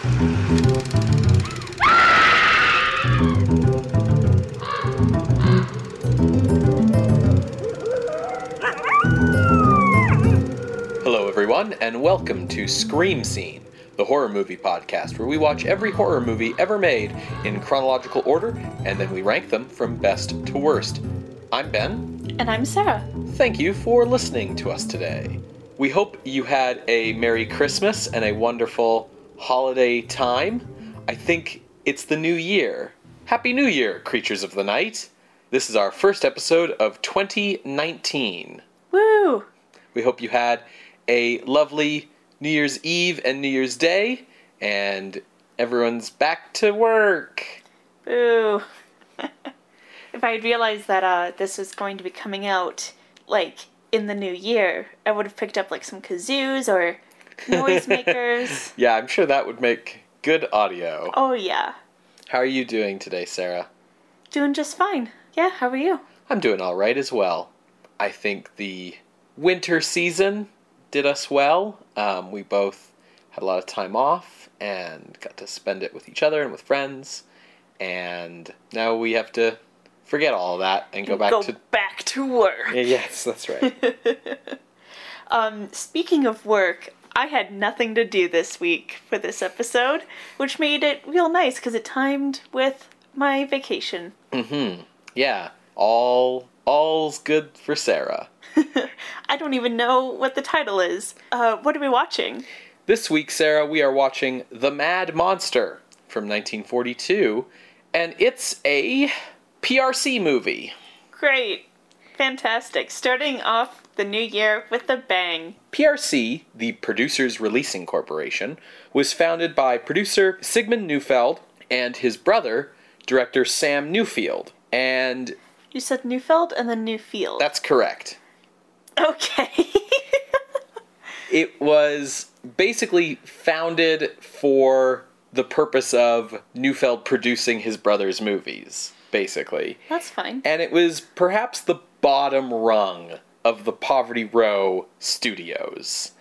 Hello, everyone, and welcome to Scream Scene, the horror movie podcast where we watch every horror movie ever made in chronological order and then we rank them from best to worst. I'm Ben. And I'm Sarah. Thank you for listening to us today. We hope you had a Merry Christmas and a wonderful holiday time. I think it's the new year. Happy New Year, creatures of the night. This is our first episode of 2019. Woo! We hope you had a lovely New Year's Eve and New Year's Day, and everyone's back to work. Boo. if I had realized that uh, this was going to be coming out, like, in the new year, I would have picked up, like, some kazoos or noisemakers. Yeah, I'm sure that would make good audio. oh, yeah. How are you doing today, Sarah? Doing just fine. Yeah, how are you? I'm doing all right as well. I think the winter season did us well. Um, we both had a lot of time off and got to spend it with each other and with friends. And now we have to forget all that and go back Go to. back to work. Yes, that's right. Um, speaking of work, I had nothing to do this week for this episode, which made it real nice because it timed with my vacation. Mm-hmm. Yeah, all all's good for Sarah. I don't even know what the title is. Uh, what are we watching? This week, Sarah, we are watching The Mad Monster from 1942, and it's a PRC movie. Great. Fantastic. Starting off the new year with a bang. PRC, the Producers Releasing Corporation, was founded by producer Sigmund Neufeld and his brother, director Sam Newfield. And You said Newfeld and then Newfield. that's correct. okay. It was basically founded for the purpose of Neufeld producing his brother's movies, basically. That's fine. And it was perhaps the bottom rung of the Poverty Row studios.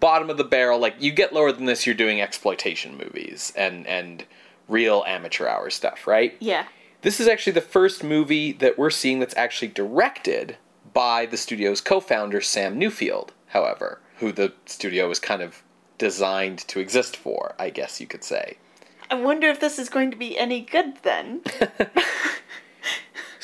Bottom of the barrel, like you get lower than this, you're doing exploitation movies and and real amateur hour stuff, right? Yeah. This is actually the first movie that we're seeing that's actually directed by the studio's co-founder Sam Newfield, however, who the studio was kind of designed to exist for, I guess you could say. I wonder if this is going to be any good then.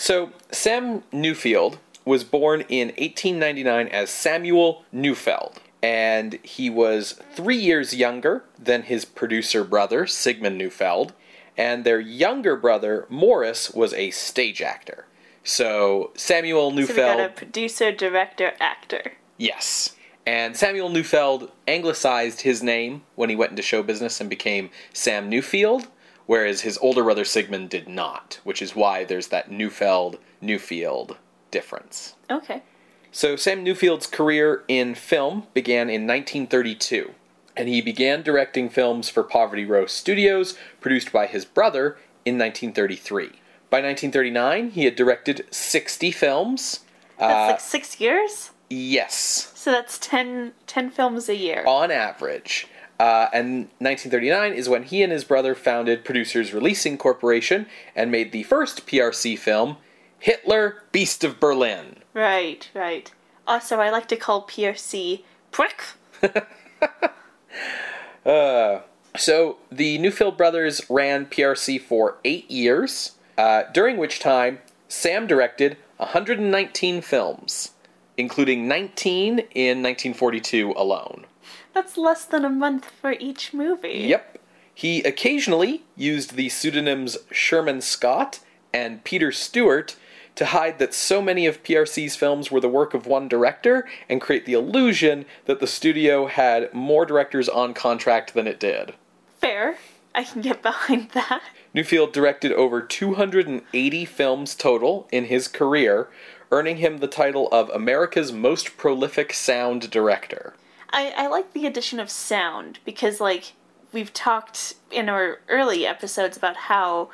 So, Sam Newfield was born in 1899 as Samuel Neufeld, and he was three years younger than his producer brother, Sigmund Neufeld, and their younger brother, Morris, was a stage actor. So, Samuel so we got a producer, director, actor. Yes. And Samuel Neufeld anglicized his name when he went into show business and became Sam Newfield, whereas his older brother Sigmund did not, which is why there's that Neufeld Newfield difference. Okay. So Sam Newfield's career in film began in 1932, and he began directing films for Poverty Row Studios, produced by his brother, in 1933. By 1939, he had directed 60 films. That's Uh, like six years? yes, So that's 10, 10 films a year. on average. Uh, and 1939 is when he and his brother founded Producers Releasing Corporation and made the first PRC film, Hitler, Beast of Berlin. Right, right. Also, I like to call PRC prick. So the Newfield brothers ran PRC for eight years, uh, during which time Sam directed 119 films, including 19 in 1942 alone. That's less than a month for each movie. Yep. He occasionally used the pseudonyms Sherman Scott and Peter Stewart to hide that so many of PRC's films were the work of one director and create the illusion that the studio had more directors on contract than it did. Fair. I can get behind that. Newfield directed over 280 films total in his career, earning him the title of America's most prolific sound director. I, I like the addition of sound because, like, we've talked in our early episodes about how,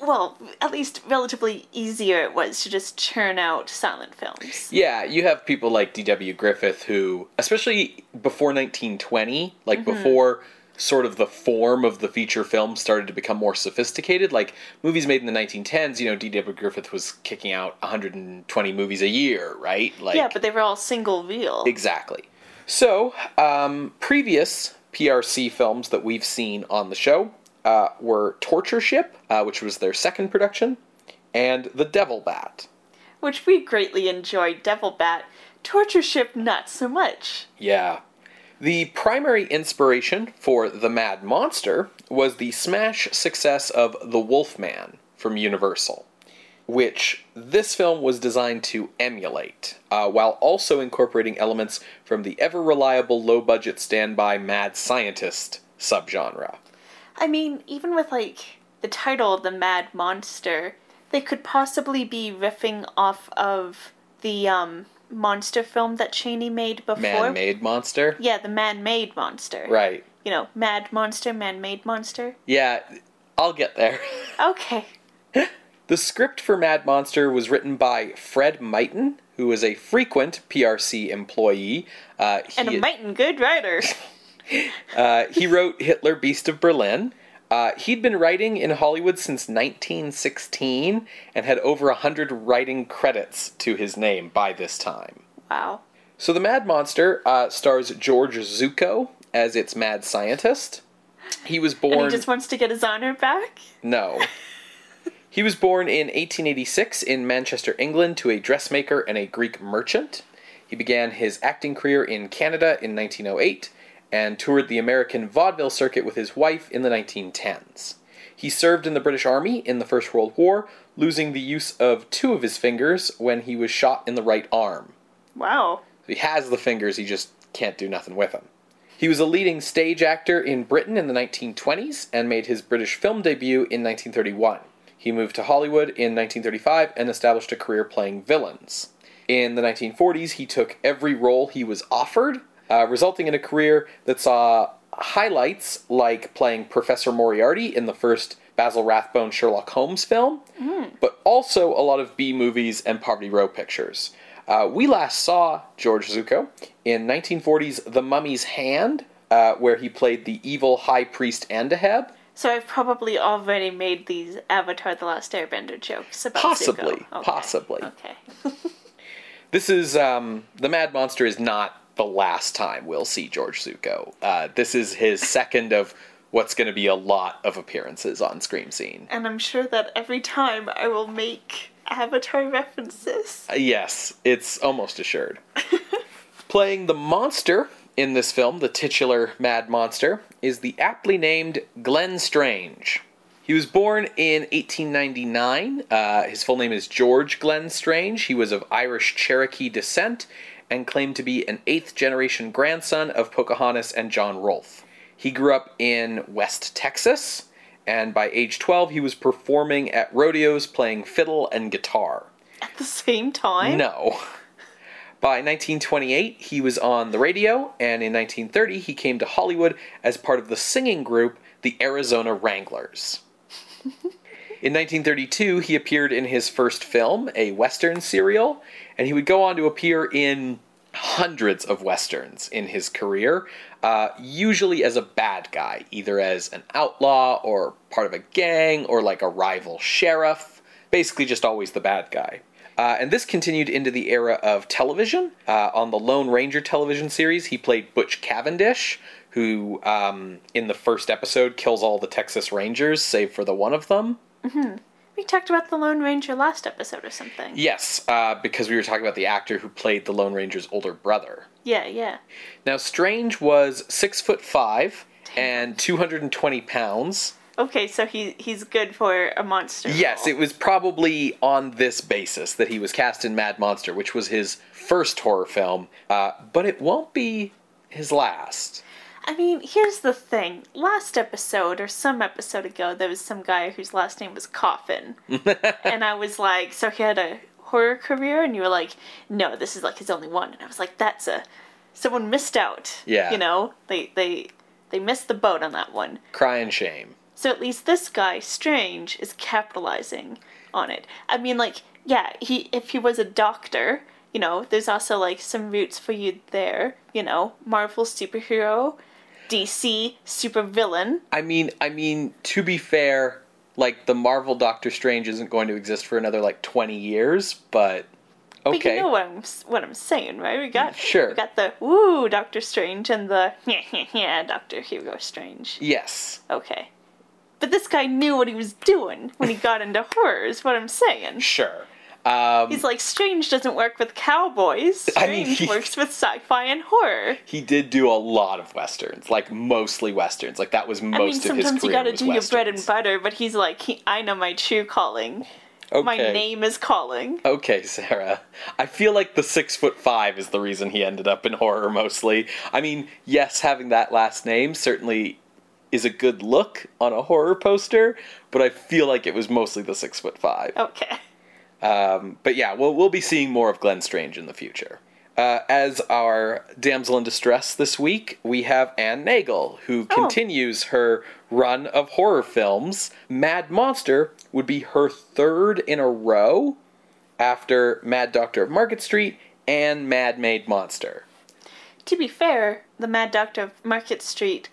well, at least relatively easier it was to just churn out silent films. Yeah, you have people like D.W. Griffith who, especially before 1920, like before sort of the form of the feature film started to become more sophisticated. Like movies made in the 1910s, you know, D.W. Griffith was kicking out 120 movies a year, right? Like Yeah, but they were all single reel. Exactly. So, um, previous PRC films that we've seen on the show uh, were Torture Ship, uh, which was their second production, and The Devil Bat. which we greatly enjoyed. Devil Bat, Torture Ship, not so much. Yeah. The primary inspiration for The Mad Monster was the smash success of The Wolfman from Universal, which this film was designed to emulate, uh, while also incorporating elements from the ever reliable low budget standby mad scientist subgenre. I mean, even with like the title, The Mad Monster, they could possibly be riffing off of the um, monster film that Chaney made before. Man made monster? Yeah, the man-made monster. Right. You know, mad monster, man-made monster. Yeah, I'll get there. Okay. The script for Mad Monster was written by Fred Myton, who is a frequent PRC employee. Uh, he, And a mighty good writer. uh, he wrote Hitler Beast of Berlin. Uh, he'd been writing in Hollywood since 1916 and had over 100 writing credits to his name by this time. wow. So The Mad Monster uh, stars George Zucco as its mad scientist. He was And born. he just wants to get his honor back? No. he was born in 1886 in Manchester, England, to a dressmaker and a Greek merchant. He began his acting career in Canada in 1908 and toured the American vaudeville circuit with his wife in the 1910s. He served in the British Army in the First World War, losing the use of two of his fingers when he was shot in the right arm. Wow. He has the fingers, he just can't do nothing with them. He was a leading stage actor in Britain in the 1920s and made his British film debut in 1931. He moved to Hollywood in 1935 and established a career playing villains. In the 1940s, he took every role he was offered, uh, resulting in a career that saw highlights like playing Professor Moriarty in the first Basil Rathbone Sherlock Holmes film, but also a lot of B movies and Poverty Row pictures. Uh, we last saw George Zucco in 1940's The Mummy's Hand, uh, where he played the evil high priest Andoheb. So I've probably already made these Avatar The Last Airbender jokes about Possibly, Zuko. Okay. possibly. Okay. This is um, the Mad Monster is not the last time we'll see George Zucco. Uh, this is his second of what's going to be a lot of appearances on Scream Scene. And I'm sure that every time I will make Avatar references. Uh, yes, it's almost assured. Playing the monster in this film, the titular Mad Monster, is the aptly named Glenn Strange. He was born in 1899. Uh, his full name is George Glenn Strange. He was of Irish Cherokee descent and claimed to be an eighth generation grandson of Pocahontas and John Rolfe. He grew up in West Texas, and by age 12, he was performing at rodeos playing fiddle and guitar. At the same time? No. By 1928, he was on the radio, and in 1930, he came to Hollywood as part of the singing group the Arizona Wranglers. in 1932, he appeared in his first film, a Western serial, and he would go on to appear in hundreds of Westerns in his career, uh, usually as a bad guy, either as an outlaw or part of a gang or like a rival sheriff. Basically, just always the bad guy. Uh, and this continued into the era of television. Uh, on the Lone Ranger television series, he played Butch Cavendish, who um, in the first episode kills all the Texas Rangers, save for the one of them. We talked about the Lone Ranger last episode or something. Yes, uh, because we were talking about the actor who played the Lone Ranger's older brother. Yeah, yeah. Now, Strange was six foot five and 220 pounds. Okay, so he he's good for a monster. Yes, role. it was probably on this basis that he was cast in Mad Monster, which was his first horror film, uh, but it won't be his last. I mean, here's the thing. Last episode, or some episode ago, there was some guy whose last name was Coffin. and I was like, so he had a horror career? And you were like, no, this is like his only one. And I was like, that's a. Someone missed out. Yeah. You know? They, they, they missed the boat on that one. Crying shame. So at least this guy, Strange, is capitalizing on it. I mean, like, yeah, he if he was a doctor, you know, there's also like some roots for you there. You know, Marvel superhero. DC supervillain. I mean, I mean, to be fair, like the Marvel Doctor Strange isn't going to exist for another like twenty years, but But okay, you know what I'm what I'm saying, right? We got Sure. We got the woo Doctor Strange and the yeah yeah yeah Doctor Hugo Strange. yes, Okay. But this guy knew what he was doing when he got into horror, is what I'm saying. sure. Um, He's like, Strange doesn't work with cowboys. I mean, Strange he- works with sci fi and horror. he did do a lot of westerns, like mostly westerns. Like that was most I mean, of his sometimes you gotta do your bread and butter, but he's like, he, I know my true calling. Okay. My name is calling. Okay, Sarah. I feel like the six foot five is the reason he ended up in horror mostly. I mean, yes, having that last name certainly is a good look on a horror poster, but I feel like it was mostly the six foot five. Okay. Um, but yeah, we'll, we'll be seeing more of Glenn Strange in the future. Uh, as our damsel in distress this week, we have Anne Nagel, who Oh. continues her run of horror films. Mad Monster would be her third in a row after Mad Doctor of Market Street and Mad Maid Monster. To be fair, The Mad Doctor of Market Street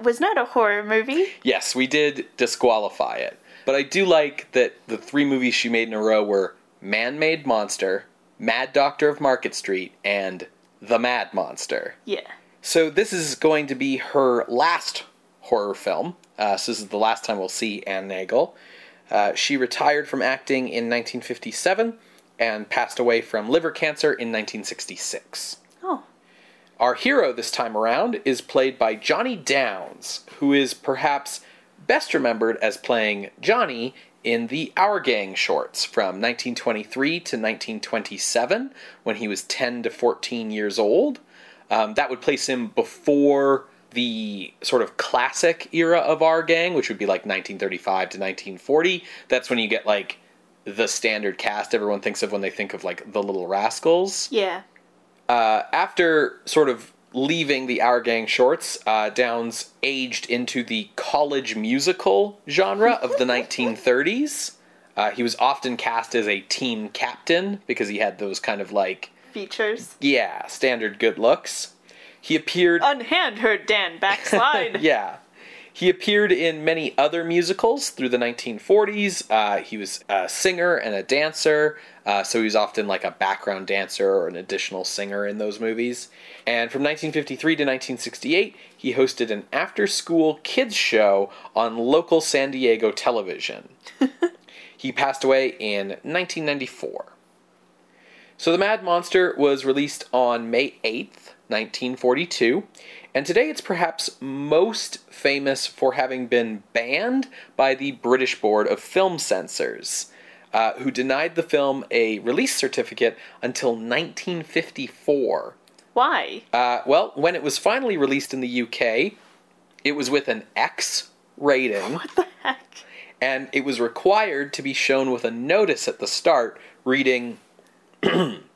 was not a horror movie. Yes, we did disqualify it. But I do like that the three movies she made in a row were Man Made Monster, Mad Doctor of Market Street, and The Mad Monster. Yeah. So this is going to be her last horror film. Uh, so this is the last time we'll see Anne Nagel. Uh, she retired from acting in 1957 and passed away from liver cancer in 1966. Oh. Our hero this time around is played by Johnny Downs, who is perhaps best remembered as playing Johnny in the Our Gang shorts from 1923 to 1927, when he was 10 to 14 years old. Um, that would place him before the sort of classic era of Our Gang, which would be like 1935 to 1940. That's when you get like the standard cast everyone thinks of when they think of like the Little Rascals Yeah. uh, after sort of leaving the Our Gang shorts, uh, Downs aged into the college musical genre of the 1930s. Uh, he was often cast as a team captain because he had those kind of like, Features. yeah, standard good looks. He appeared. Unhand her, Dan. Backslide. Yeah. He appeared in many other musicals through the 1940s. Uh, he was a singer and a dancer, uh, so he was often like a background dancer or an additional singer in those movies. And from 1953 to 1968, he hosted an after school kids show on local San Diego television. he passed away in 1994. So The Mad Monster was released on May 8th, 1942, and today it's perhaps most famous for having been banned by the British Board of Film Censors, uh, who denied the film a release certificate until 1954. Why? Uh, well, when it was finally released in the UK, it was with an X rating What the heck? and it was required to be shown with a notice at the start reading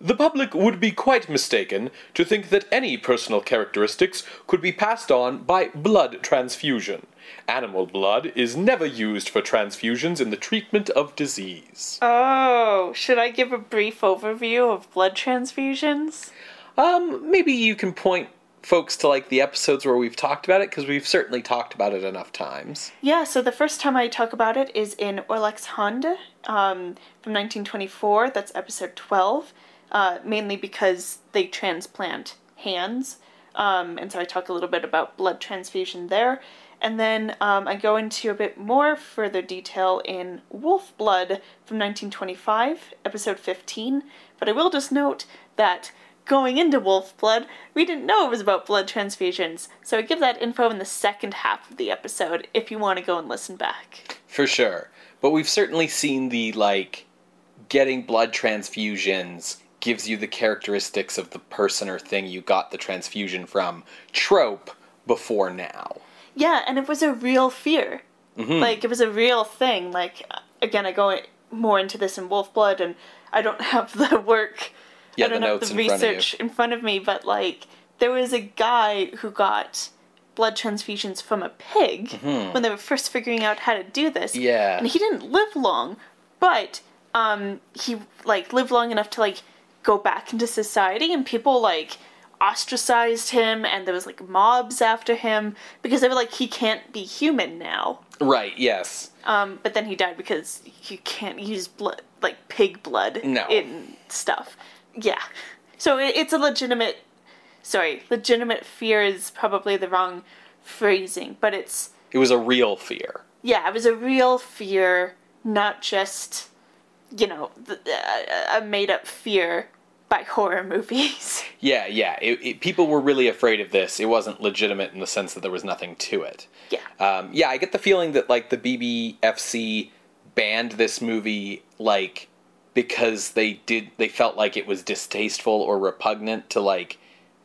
The public would be quite mistaken to think that any personal characteristics could be passed on by blood transfusion. Animal blood is never used for transfusions in the treatment of disease. Oh, should I give a brief overview of blood transfusions? Um, maybe you can point folks to like the episodes where we've talked about it because we've certainly talked about it enough times. Yeah, so the first time I talk about it is in Orlacs Hände um, from 1924. That's episode 12, uh, mainly because they transplant hands. Um, and so I talk a little bit about blood transfusion there. And then um, I go into a bit more further detail in Wolf Blood from 1925, episode 15. But I will just note that going into Wolf Blood, we didn't know it was about blood transfusions. So I give that info in the second half of the episode if you want to go and listen back. For sure. But we've certainly seen the like getting blood transfusions gives you the characteristics of the person or thing you got the transfusion from trope before now. Yeah, and it was a real fear. Like it was a real thing. Like again, I go more into this in Wolf Blood, and I don't have the work. Yeah, I don't the have the in front research in front of me, but like there was a guy who got blood transfusions from a pig when they were first figuring out how to do this. Mm-hmm. Yeah. and he didn't live long, but um, he like lived long enough to like go back into society, and people like ostracized him and there was like mobs after him because they were like he can't be human now. Right, yes. Um, but then he died because you can't use blood like pig blood No. in stuff. Yeah. So it, it's a legitimate sorry, legitimate fear is probably the wrong phrasing, but it's It was a real fear. yeah, it was a real fear, not just you know, uh, a made up fear by horror movies. Yeah, yeah. It, it, people were really afraid of this. It wasn't legitimate in the sense that there was nothing to it. yeah. Um, yeah, I get the feeling that like the BBFC banned this movie like because they did they felt like it was distasteful or repugnant to like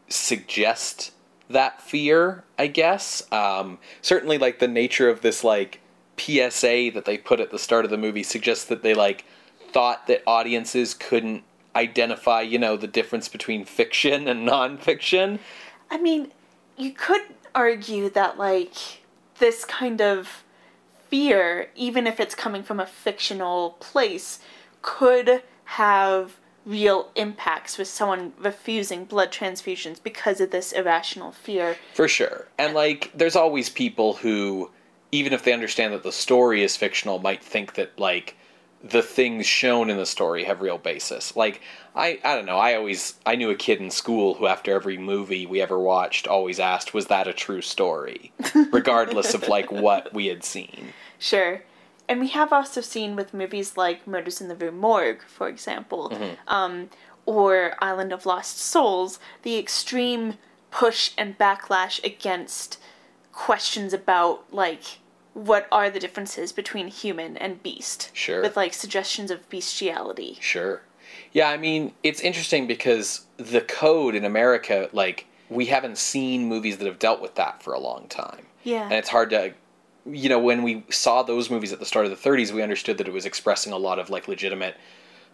suggest that fear. I guess um, certainly like the nature of this like PSA that they put at the start of the movie suggests that they like thought that audiences couldn't identify you know the difference between fiction and nonfiction. I mean, you could argue that, like, this kind of fear, even if it's coming from a fictional place, could have real impacts with someone refusing blood transfusions because of this irrational fear. For sure. And like there's always people who even if they understand that the story is fictional might think that like the things shown in the story have real basis. Like I I don't know, I always I knew a kid in school who after every movie we ever watched always asked was that a true story regardless of like what we had seen. Sure. And we have also seen with movies like Murders in the Rue Morgue, for example, um, or Island of Lost Souls, the extreme push and backlash against questions about, like, what are the differences between human and beast? Sure. With, like, suggestions of bestiality. Sure. Yeah, I mean, it's interesting because the code in America, like, we haven't seen movies that have dealt with that for a long time. Yeah. And it's hard to, you know, when we saw those movies at the start of the 30s, we understood that it was expressing a lot of, like, legitimate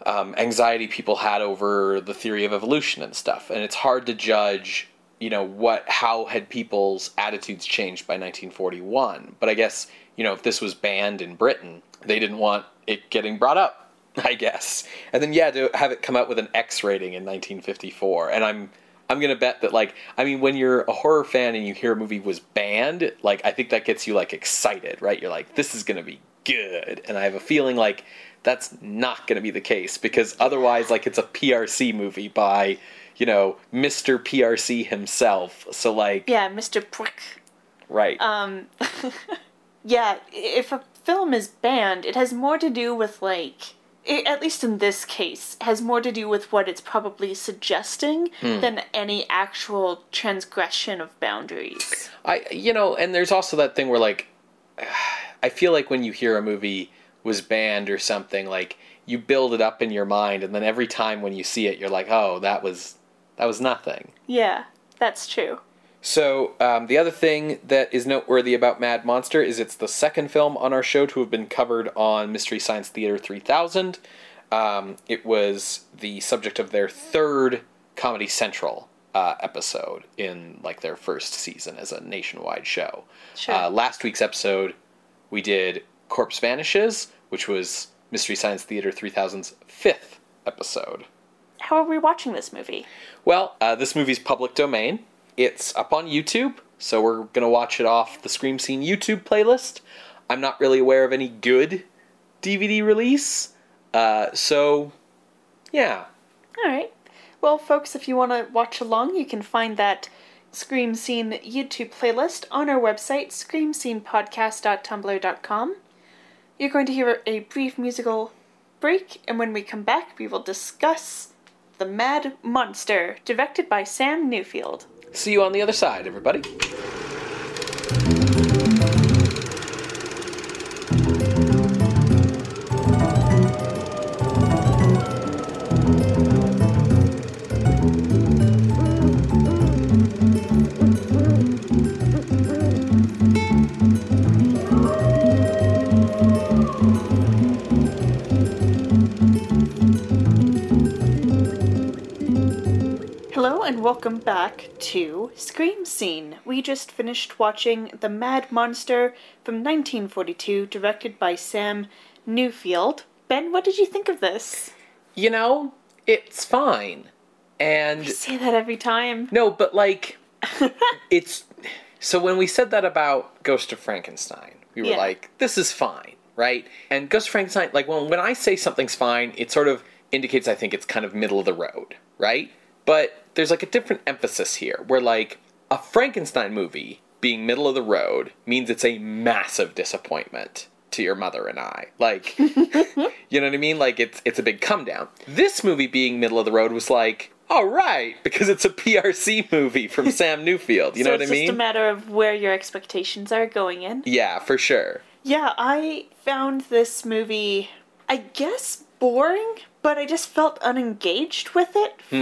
um, anxiety people had over the theory of evolution and stuff. And it's hard to judge, you know, what, how had people's attitudes changed by 1941. But I guess, you know, if this was banned in Britain, they didn't want it getting brought up. I guess. And then yeah, to have it come out with an X rating in 1954, and I'm I'm gonna bet that like I mean when you're a horror fan and you hear a movie was banned, like I think that gets you like excited, right? You're like this is gonna be good, and I have a feeling like that's not gonna be the case because otherwise like it's a PRC movie by you know Mr. PRC himself. So like Yeah, Mr. Prick. right. Um, yeah, if a film is banned, it has more to do with like, i at least in this case, has more to do with what it's probably suggesting than any actual transgression of boundaries. I you know, and there's also that thing where like I feel like when you hear a movie was banned or something, like you build it up in your mind and then every time when you see it you're like, "Oh, that was that was nothing." Yeah, that's true. So, um, the other thing that is noteworthy about Mad Monster is it's the second film on our show to have been covered on Mystery Science Theater 3000. Um, it was the subject of their third Comedy Central uh, episode in like their first season as a nationwide show. Sure. Uh, last week's episode, we did Corpse Vanishes, which was Mystery Science Theater 3000's fifth episode. How are we watching this movie? Well, uh, this movie's public domain. It's up on YouTube, so we're gonna watch it off the Scream Scene YouTube playlist. I'm not really aware of any good DVD release, uh, so yeah. All right. Well, folks, if you want to watch along, you can find that Scream Scene YouTube playlist on our website, screamscenepodcast.tumblr.com. You're going to hear a brief musical break, and when we come back, we will discuss The Mad Monster, directed by Sam Newfield. See you on the other side, everybody. And welcome back to Scream Scene. We just finished watching The Mad Monster from 1942, directed by Sam Newfield. Ben, what did you think of this? You know, it's fine. And You say that every time. no, but like it's so when we said that about Ghost of Frankenstein, we were Yeah. like, this is fine, right? And Ghost of Frankenstein, like when when I say something's fine, it sort of indicates I think it's kind of middle of the road, right? But there's like a different emphasis here where like a Frankenstein movie being middle of the road means it's a massive disappointment to your mother and I. Like you know what I mean? Like it's it's a big come down. This movie being middle of the road was like, all right, because it's a PRC movie from Sam Newfield. You so know what I mean? it's just a matter of where your expectations are going in. yeah, for sure. Yeah, I found this movie, I guess, boring, but I just felt unengaged with it Hmm.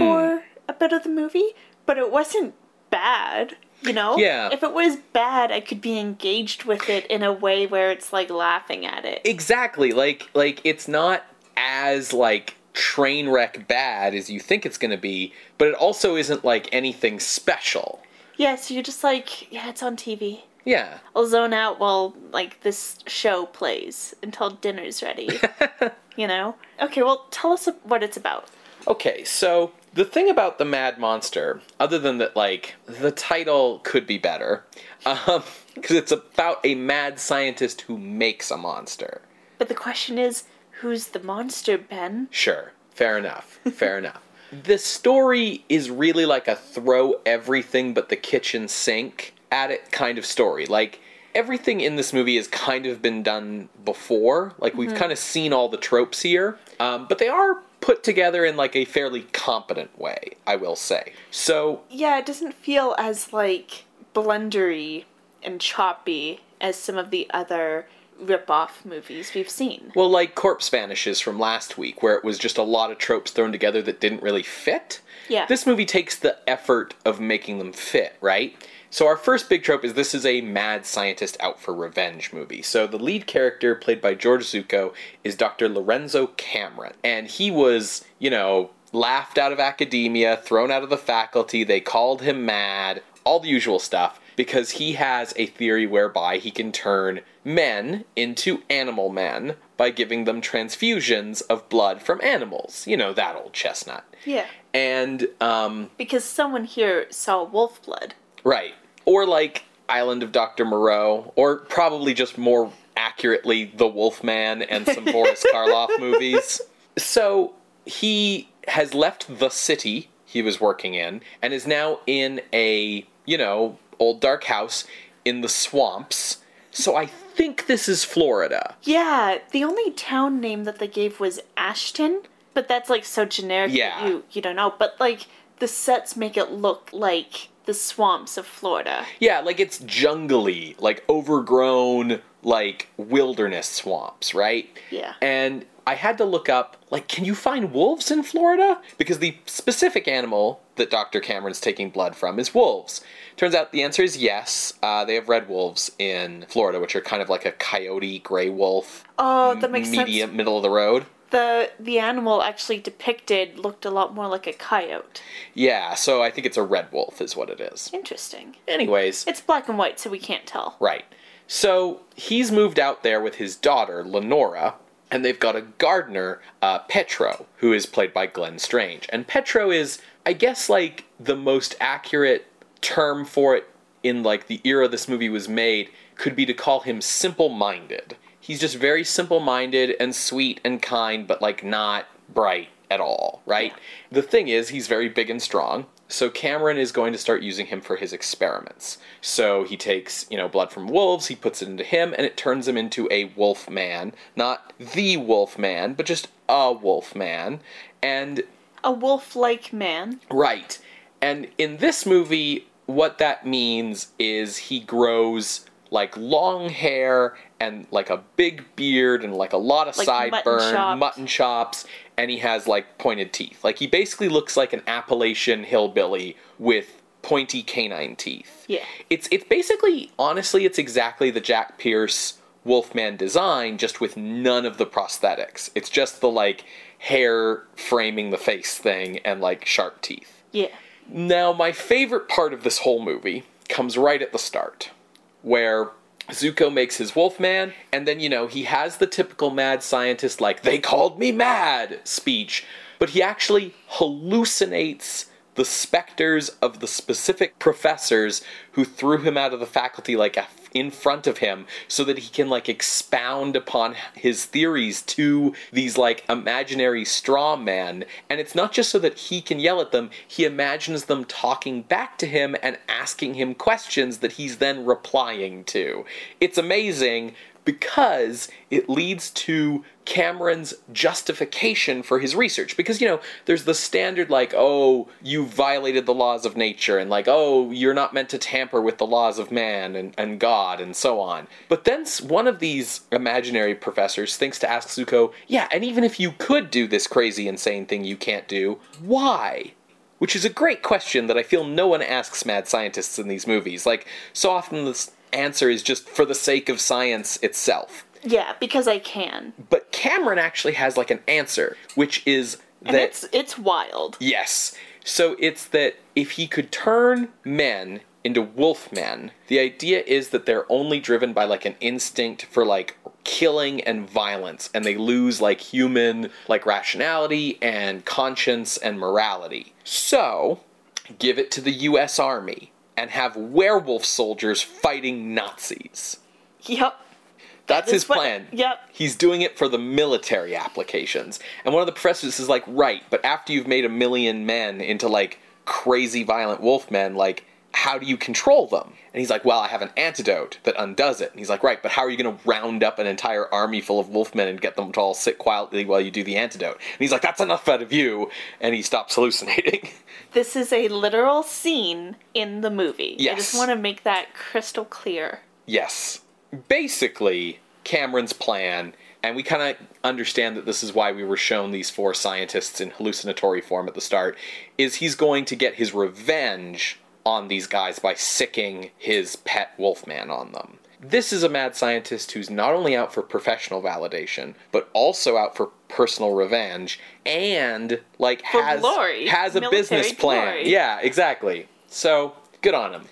A bit of the movie. But it wasn't bad, you know? Yeah. If it was bad, I could be engaged with it in a way where it's like laughing at it. Exactly. Like like it's not as like train wreck bad as you think it's going to be, but it also isn't like anything special. yeah, so you're just like, yeah, it's on TV. Yeah. I'll zone out while like this show plays until dinner's ready. you know? Okay, well, tell us what it's about. Okay, so the thing about the Mad Monster, other than that, like the title could be better, um, because it's about a mad scientist who makes a monster. But the question is, who's the monster, Ben? Sure, fair enough, fair enough. The story is really like a throw everything but the kitchen sink at it kind of story. Like everything in this movie has kind of been done before. Like we've kind of seen all the tropes here, um, but they are put together in like a fairly competent way, I will say. So Yeah, it doesn't feel as like blendery and choppy as some of the other rip-off movies we've seen. Well, like Corpse Vanishes from last week, where it was just a lot of tropes thrown together that didn't really fit. Yeah. This movie takes the effort of making them fit, right? So, our first big trope is this is a mad scientist out for revenge movie. So, the lead character, played by George Zucco, is Dr. Lorenzo Cameron. And he was, you know, laughed out of academia, thrown out of the faculty, they called him mad, all the usual stuff because he has a theory whereby he can turn men into animal men by giving them transfusions of blood from animals. You know, that old chestnut. Yeah. And, um, Because someone here saw wolf blood. Right. Or like Island of Dr. Moreau, or probably just more accurately The Wolfman and some Boris Karloff movies. So he has left the city he was working in and is now in a, you know, old dark house in the swamps. So I think this is Florida. Yeah, the only town name that they gave was Ashton, but that's like so generic Yeah. that you you don't know. But like the sets make it look like the swamps of Florida. Yeah, like it's jungly, like overgrown, like wilderness swamps, right? Yeah. And I had to look up, like, can you find wolves in Florida? Because the specific animal that Dr. Cameron's taking blood from is wolves. Turns out the answer is yes. Uh, they have red wolves in Florida, which are kind of like a coyote, gray wolf, Oh, that makes medium, sense. middle of the road. The the animal actually depicted looked a lot more like a coyote. Yeah, so I think it's a red wolf, is what it is. Interesting. Anyways, It's black and white, so we can't tell. Right. So he's moved out there with his daughter, Lenora, and they've got a gardener, uh, Petro, who is played by Glenn Strange. And Petro is, I guess, like the most accurate term for it in like the era this movie was made could be to call him simple-minded. He's just very simple-minded and sweet and kind, but like not bright at all, right? The thing is, he's very big and strong. So Cameron is going to start using him for his experiments. So he takes, you know, blood from wolves, he puts it into him, and it turns him into a wolf man. Not the wolf man, but just a wolf man. And A wolf-like man. Right. And in this movie, what that means is he grows like long hair and like a big beard and like a lot of Like mutton sideburn, chopped. mutton chops, and he has like pointed teeth. Like he basically looks like an Appalachian hillbilly with pointy canine teeth. Yeah. It's it's basically honestly it's exactly the Jack Pierce Wolfman design just with none of the prosthetics. It's just the like hair framing the face thing and like sharp teeth. Yeah. Now, my favorite part of this whole movie comes right at the start, where Zucco makes his Wolfman, and then, you know, he has the typical mad scientist, like, they called me mad speech, but he actually hallucinates the specters of the specific professors who threw him out of the faculty like in front of him so that he can like expound upon his theories to these like imaginary straw men. And it's not just so that he can yell at them he imagines them talking back to him and asking him questions that he's then replying to. It's amazing because it leads to Cameron's justification for his research. Because, you know, there's the standard, like, oh, you violated the laws of nature, and like, oh, you're not meant to tamper with the laws of man and, and God, and so on. But then one of these imaginary professors thinks to ask Zucco, yeah, and even if you could do this crazy, insane thing you can't do, why? Which is a great question that I feel no one asks mad scientists in these movies. Like, so often the answer is just for the sake of science itself. Yeah, because I can. But Cameron actually has like an answer, which is that and it's it's wild. Yes. So it's that if he could turn men into wolf men, the idea is that they're only driven by like an instinct for like killing and violence and they lose like human like rationality and conscience and morality. So, give it to the US Army and have werewolf soldiers fighting Nazis. Yep. That's his plan. yep. He's doing it for the military applications. And one of the professors is like, right, but after you've made a million men into like crazy violent wolfmen, like, how do you control them? And he's like, well, I have an antidote that undoes it. And he's like, right, but how are you going to round up an entire army full of wolfmen and get them to all sit quietly while you do the antidote? And he's like, that's enough out of you. And he stops hallucinating. This is a literal scene in the movie. Yes. I just want to make that crystal clear. Yes. Basically, Cameron's plan and we kind of understand that this is why we were shown these four scientists in hallucinatory form at the start is he's going to get his revenge on these guys by sicking his pet wolfman on them. This is a mad scientist who's not only out for professional validation, but also out for personal revenge and like For has glory. has a Military business plan. glory. Yeah, exactly. So good on him.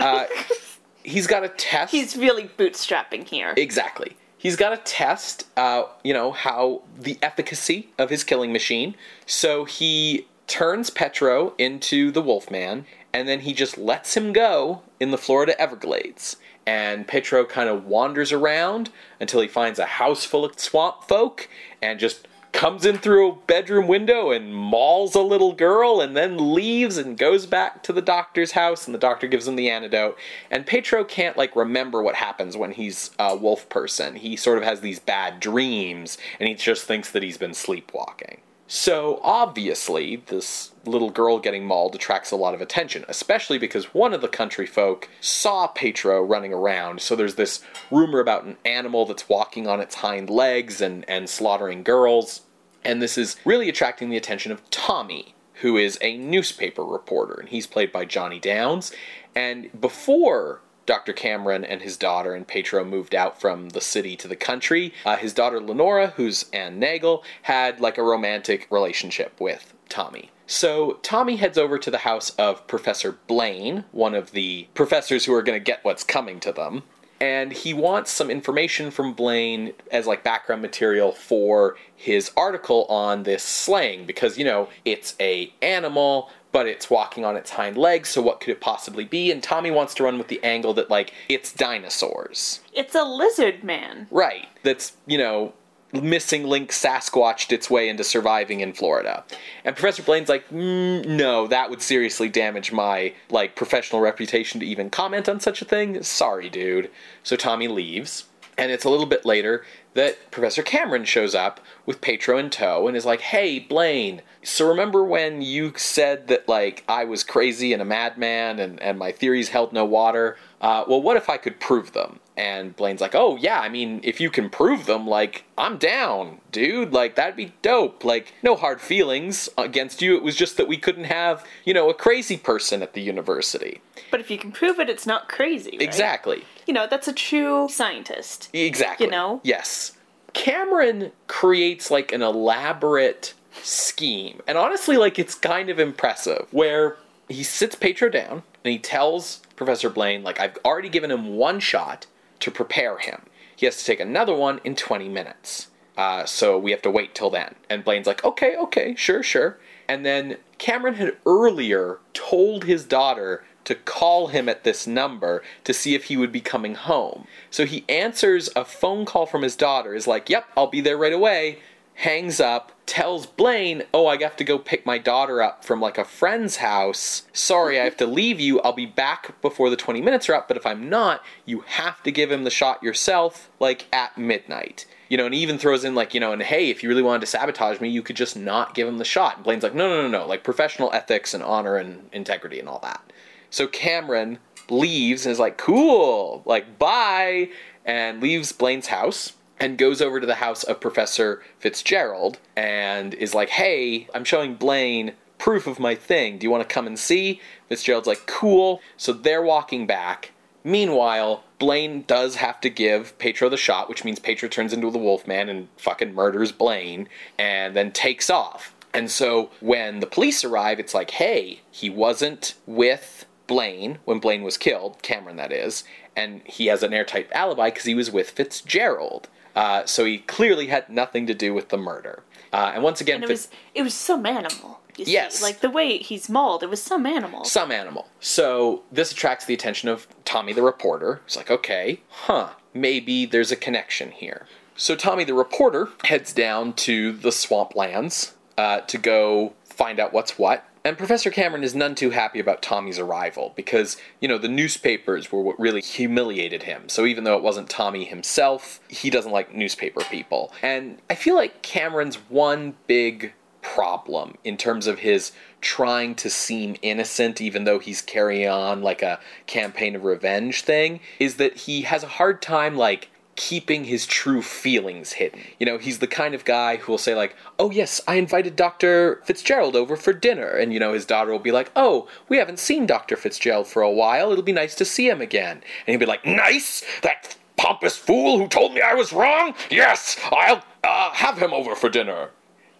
Uh, he's got a test. He's really bootstrapping here. Exactly. He's got to test, uh, you know, how the efficacy of his killing machine. So he turns Petro into the Wolfman, and then he just lets him go in the Florida Everglades. And Petro kind of wanders around until he finds a house full of swamp folk and just comes in through a bedroom window and mauls a little girl and then leaves and goes back to the doctor's house and the doctor gives him the antidote. And Petro can't like remember what happens when he's a wolf person. He sort of has these bad dreams and he just thinks that he's been sleepwalking so obviously this little girl getting mauled attracts a lot of attention especially because one of the country folk saw Petro running around so there's this rumor about an animal that's walking on its hind legs and and slaughtering girls and this is really attracting the attention of Tommy, who is a newspaper reporter, and he's played by Johnny Downs. And before Dr. Cameron and his daughter and Petro moved out from the city to the country, uh, his daughter Lenora, who's Anne Nagel, had like a romantic relationship with Tommy. So Tommy heads over to the house of Professor Blaine, one of the professors who are going to get what's coming to them and he wants some information from Blaine as like background material for his article on this slang because you know it's a animal but it's walking on its hind legs so what could it possibly be and Tommy wants to run with the angle that like it's dinosaurs It's a lizard man. right that's you know missing link Sasquatched its way into surviving in Florida. And Professor Blaine's like, mm, no, that would seriously damage my like professional reputation to even comment on such a thing. Sorry, dude. So Tommy leaves, and it's a little bit later that Professor Cameron shows up with Petro in tow and is like, "Hey, Blaine, so remember when you said that like I was crazy and a madman and and my theories held no water? Uh, well, what if I could prove them?" And Blaine's like, "Oh yeah, I mean, if you can prove them, like I'm down, dude. Like that'd be dope. Like no hard feelings against you. It was just that we couldn't have, you know, a crazy person at the university." But if you can prove it, it's not crazy. Right? Exactly. You know, that's a true scientist. Exactly. You know? Yes. Cameron creates like an elaborate scheme. And honestly, like it's kind of impressive where he sits Petro down and he tells Professor Blaine, like, I've already given him one shot to prepare him. He has to take another one in 20 minutes. Uh, so we have to wait till then. And Blaine's like, okay, okay, sure, sure. And then Cameron had earlier told his daughter to call him at this number to see if he would be coming home. So he answers a phone call from his daughter, is like, yep, I'll be there right away, hangs up, tells Blaine, oh, I have to go pick my daughter up from like a friend's house. Sorry, I have to leave you. I'll be back before the 20 minutes are up, but if I'm not, you have to give him the shot yourself, like at midnight. You know, and he even throws in like, you know, and hey, if you really wanted to sabotage me, you could just not give him the shot. And Blaine's like, no, no, no, no, like professional ethics and honor and integrity and all that. So Cameron leaves and is like, cool, like, bye, and leaves Blaine's house and goes over to the house of Professor Fitzgerald and is like, hey, I'm showing Blaine proof of my thing. Do you want to come and see? Fitzgerald's like, cool. So they're walking back. Meanwhile, Blaine does have to give Petro the shot, which means Petro turns into the Wolfman and fucking murders Blaine and then takes off. And so when the police arrive, it's like, hey, he wasn't with Blaine when Blaine was killed, Cameron that is, and he has an airtight alibi because he was with Fitzgerald. Uh, so he clearly had nothing to do with the murder. Uh, and once again, And it was it was some animal. You see. Yes. Like the way he's mauled, it was some animal. some animal. So this attracts the attention of Tommy the reporter. He's like, okay, huh, maybe there's a connection here. So Tommy the reporter heads down to the swamplands uh, to go find out what's what. And Professor Cameron is none too happy about Tommy's arrival because, you know, the newspapers were what really humiliated him. So even though it wasn't Tommy himself, he doesn't like newspaper people. And I feel like Cameron's one big problem in terms of his trying to seem innocent even though he's carrying on like a campaign of revenge thing is that he has a hard time like keeping his true feelings hidden. You know, he's the kind of guy who will say like, "Oh yes, I invited Dr. Fitzgerald over for dinner." And you know, his daughter will be like, "Oh, we haven't seen Dr. Fitzgerald for a while. It'll be nice to see him again." And he'll be like, "Nice? That pompous fool who told me I was wrong? Yes, I'll uh, have him over for dinner."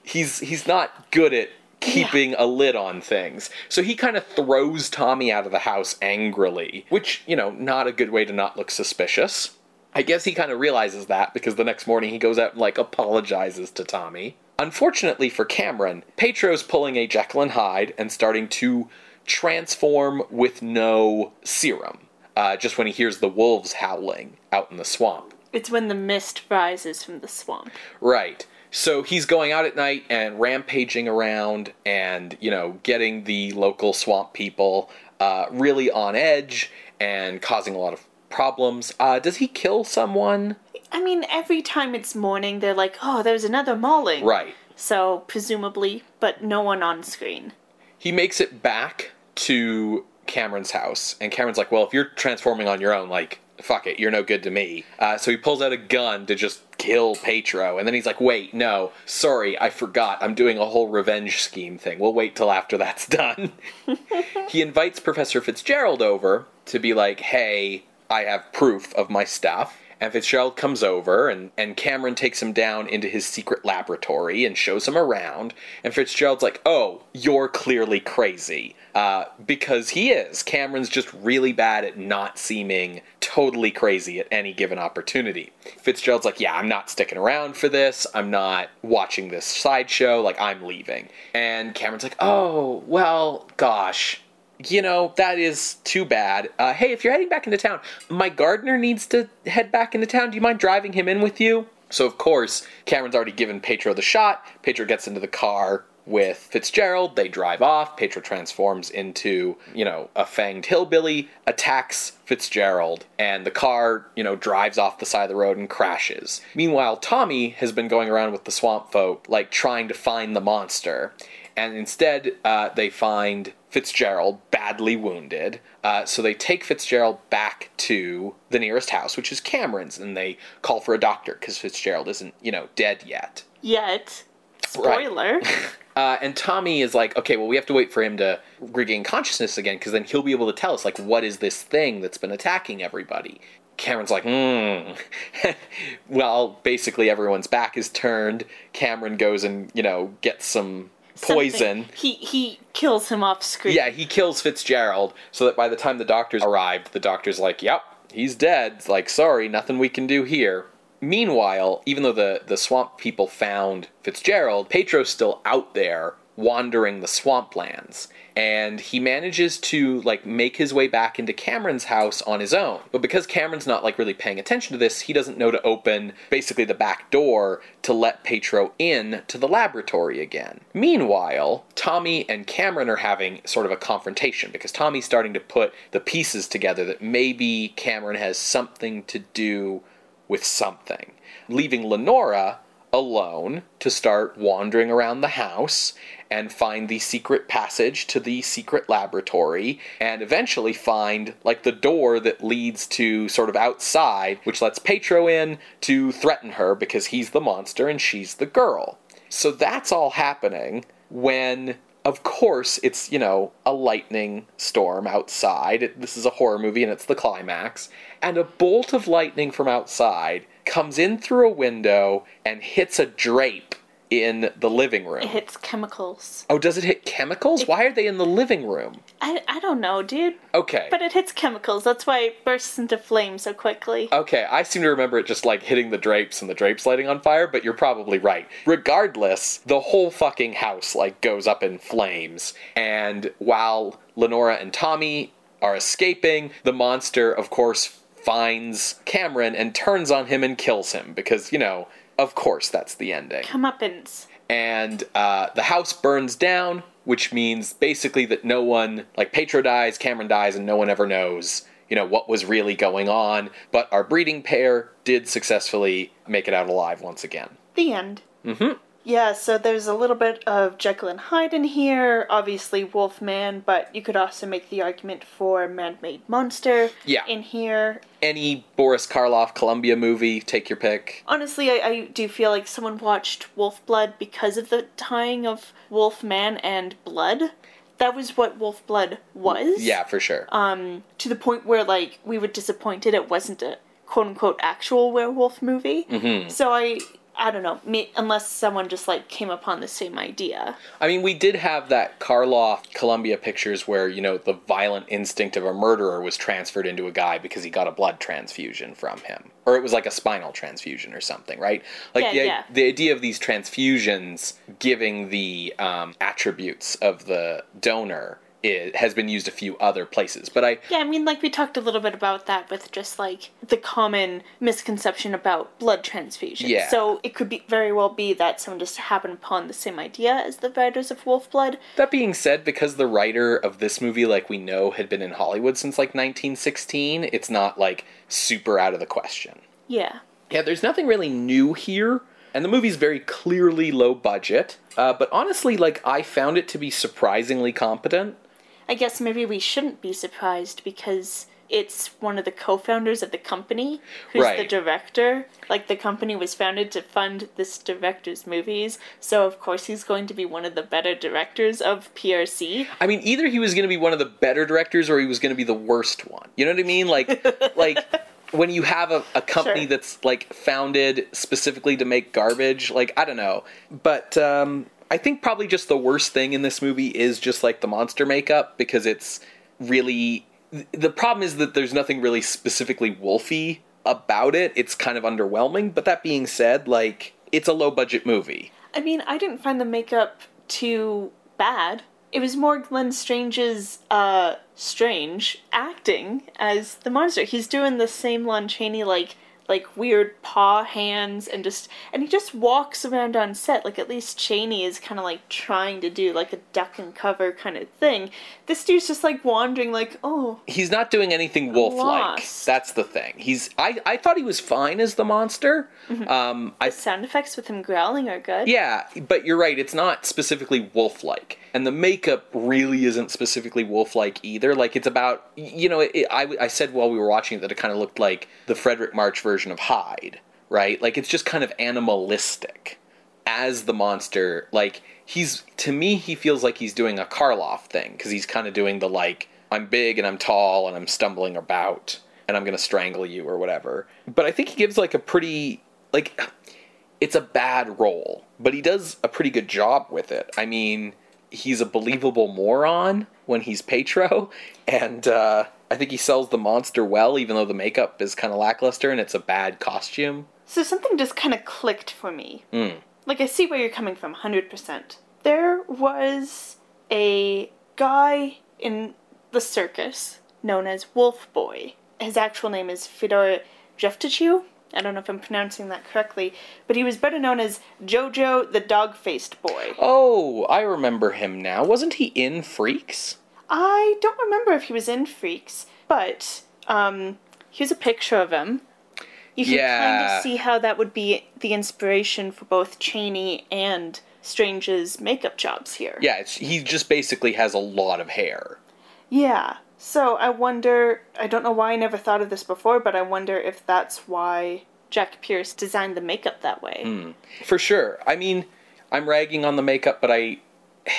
he's he's not good at keeping a lid on things. So he kind of throws Tommy out of the house angrily, which, you know, not a good way to not look suspicious. I guess he kind of realizes that because the next morning he goes out and like apologizes to Tommy. Unfortunately for Cameron, Petro's pulling a Jekyll and Hyde and starting to transform with no serum. Uh, just when he hears the wolves howling out in the swamp. It's when the mist rises from the swamp. Right. So he's going out at night and rampaging around and, you know, getting the local swamp people uh, really on edge and causing a lot of problems. Uh, does he kill someone? I mean, every time it's morning, they're like, "Oh, there's another mauling." Right. So presumably, but no one on screen. He makes it back to Cameron's house, and Cameron's like, "Well, if you're transforming on your own, like, fuck it, you're no good to me." Uh, so he pulls out a gun to just kill Petro, and then he's like, "Wait, no, sorry, I forgot. I'm doing a whole revenge scheme thing. We'll wait till after that's done." he invites Professor Fitzgerald over to be like, "Hey, I have proof of my stuff." And Fitzgerald comes over, and, and Cameron takes him down into his secret laboratory and shows him around. And Fitzgerald's like, Oh, you're clearly crazy. Uh, because he is. Cameron's just really bad at not seeming totally crazy at any given opportunity. Fitzgerald's like, Yeah, I'm not sticking around for this. I'm not watching this sideshow. Like, I'm leaving. And Cameron's like, Oh, well, gosh you know, that is too bad. Uh, hey, if you're heading back into town, my gardener needs to head back into town. Do you mind driving him in with you? So, of course, Cameron's already given Petro the shot. Petro gets into the car with Fitzgerald. They drive off. Petro transforms into, you know, a fanged hillbilly, attacks Fitzgerald, and the car, you know, drives off the side of the road and crashes. Meanwhile, Tommy has been going around with the swamp folk, like trying to find the monster. And instead, uh, they find Fitzgerald badly wounded. Uh, so they take Fitzgerald back to the nearest house, which is Cameron's, and they call for a doctor because Fitzgerald isn't, you know, dead yet. Yet, Right. spoiler. Uh, and Tommy is like, okay, well, we have to wait for him to regain consciousness again because then he'll be able to tell us, like, what is this thing that's been attacking everybody? Cameron's like, hmm. well, basically, everyone's back is turned. Cameron goes and, you know, gets some poison. Something. He he kills him off screen. Yeah, he kills Fitzgerald so that by the time the doctors arrived, the doctor's like, yep, he's dead. It's like, sorry, nothing we can do here. Meanwhile, even though the, the swamp people found Fitzgerald, Petro's still out there wandering the swamplands and he manages to like make his way back into Cameron's house on his own. But because Cameron's not like really paying attention to this, he doesn't know to open basically the back door to let Petro in to the laboratory again. Meanwhile, Tommy and Cameron are having sort of a confrontation because Tommy's starting to put the pieces together that maybe Cameron has something to do with something, leaving Lenora alone to start wandering around the house and find the secret passage to the secret laboratory and eventually find like the door that leads to sort of outside which lets Petro in to threaten her because he's the monster and she's the girl. So that's all happening when of course, it's, you know, a lightning storm outside. This is a horror movie and it's the climax. And a bolt of lightning from outside comes in through a window and hits a drape in the living room. It hits chemicals. Oh, does it hit chemicals? Why are they in the living room? I, I don't know, dude. Okay. But it hits chemicals. That's why it bursts into flame so quickly. Okay, I seem to remember it just like hitting the drapes and the drapes lighting on fire, but you're probably right. Regardless, the whole fucking house like goes up in flames. And while Lenora and Tommy are escaping, the monster, of course, finds Cameron and turns on him and kills him because, you know, of course that's the ending. Comeuppance. And uh, the house burns down, which means basically that no one, like Petro dies, Cameron dies, and no one ever knows, you know, what was really going on. But our breeding pair did successfully make it out alive once again. The end. Mm-hmm. Yeah, so there's a little bit of Jekyll and Hyde in here, obviously Wolfman, but you could also make the argument for Man-Made Monster Yeah. in here. Any Boris Karloff Columbia movie, take your pick. Honestly, I, I do feel like someone watched Wolf Blood because of the tying of Wolfman and blood. That was what Wolf Blood was. Yeah, for sure. Um, to the point where like we were disappointed it wasn't a quote unquote actual werewolf movie. Mhm. So I I don't know, me, unless someone just like came upon the same idea. I mean, we did have that Karloff Columbia pictures where, you know, the violent instinct of a murderer was transferred into a guy because he got a blood transfusion from him. Or it was like a spinal transfusion or something, right? Like Yeah, the, yeah. the idea of these transfusions giving the um, attributes of the donor it has been used a few other places. But I, Yeah, I mean, like we talked a little bit about that with just like the common misconception about blood transfusion. Yeah. So it could be very well be that someone just happened upon the same idea as the writers of Wolf Blood. that being said, because the writer of this movie, like we know, had been in Hollywood since like 1916, it's not like super out of the question. Yeah. Yeah, there's nothing really new here, and the movie's very clearly low budget. Uh, but honestly, like I found it to be surprisingly competent. I guess maybe we shouldn't be surprised because it's one of the co-founders of the company who's the director. Like the company was founded to fund this director's movies, so of course he's going to be one of the better directors of PRC. I mean, either he was going to be one of the better directors, or he was going to be the worst one. You know what I mean? Like, like when you have a, a company Sure. that's like founded specifically to make garbage. Like, I don't know, but um, I think probably just the worst thing in this movie is just like the monster makeup because it's really the problem is that there's nothing really specifically wolfy about it. It's kind of underwhelming. But that being said, like it's a low budget movie. I mean, I didn't find the makeup too bad. It was more Glenn Strange's uh strange acting as the monster. He's doing the same Lon Chaney like like weird paw hands and just and he just walks around on set like at least Chaney is kind of like trying to do like a duck and cover kind of thing. This dude's just like wandering like, "Oh, He's not doing anything wolf like. That's the thing. He's I, I thought he was fine as the monster. Um I sound effects with him growling are good." Yeah, but you're right. It's not specifically wolf like. And the makeup really isn't specifically wolf like either. Like, it's about, you know, it, I, I said while we were watching it that it kind of looked like the Fredric March version of Hyde, right? Like, it's just kind of animalistic as the monster. Like, he's, to me, he feels like he's doing a Karloff thing because he's kind of doing the, like, I'm big and I'm tall and I'm stumbling about and I'm to strangle you or whatever. But I think he gives, like, a pretty, like, it's a bad role, but he does a pretty good job with it. I mean, he's a believable moron when he's Petro, and uh, I think he sells the monster well, even though the makeup is kind of lackluster and it's a bad costume. So something just kind of clicked for me. Mm. Like I see where you're coming from, hundred percent. There was a guy in the circus known as Wolf Boy. His actual name is Fedor Jeftichew. I don't know if I'm pronouncing that correctly, but he was better known as Jojo the Dog Faced Boy. Oh, I remember him now. Wasn't he in Freaks? I don't remember if he was in Freaks, but um, here's a picture of him. You can kind of see how that would be the inspiration for both Chaney and Strange's makeup jobs here. Yeah, it's, he just basically has a lot of hair. Yeah. So I wonder, I don't know why I never thought of this before, but I wonder if that's why Jack Pierce designed the makeup that way. For sure. I mean, I'm ragging on the makeup, but I.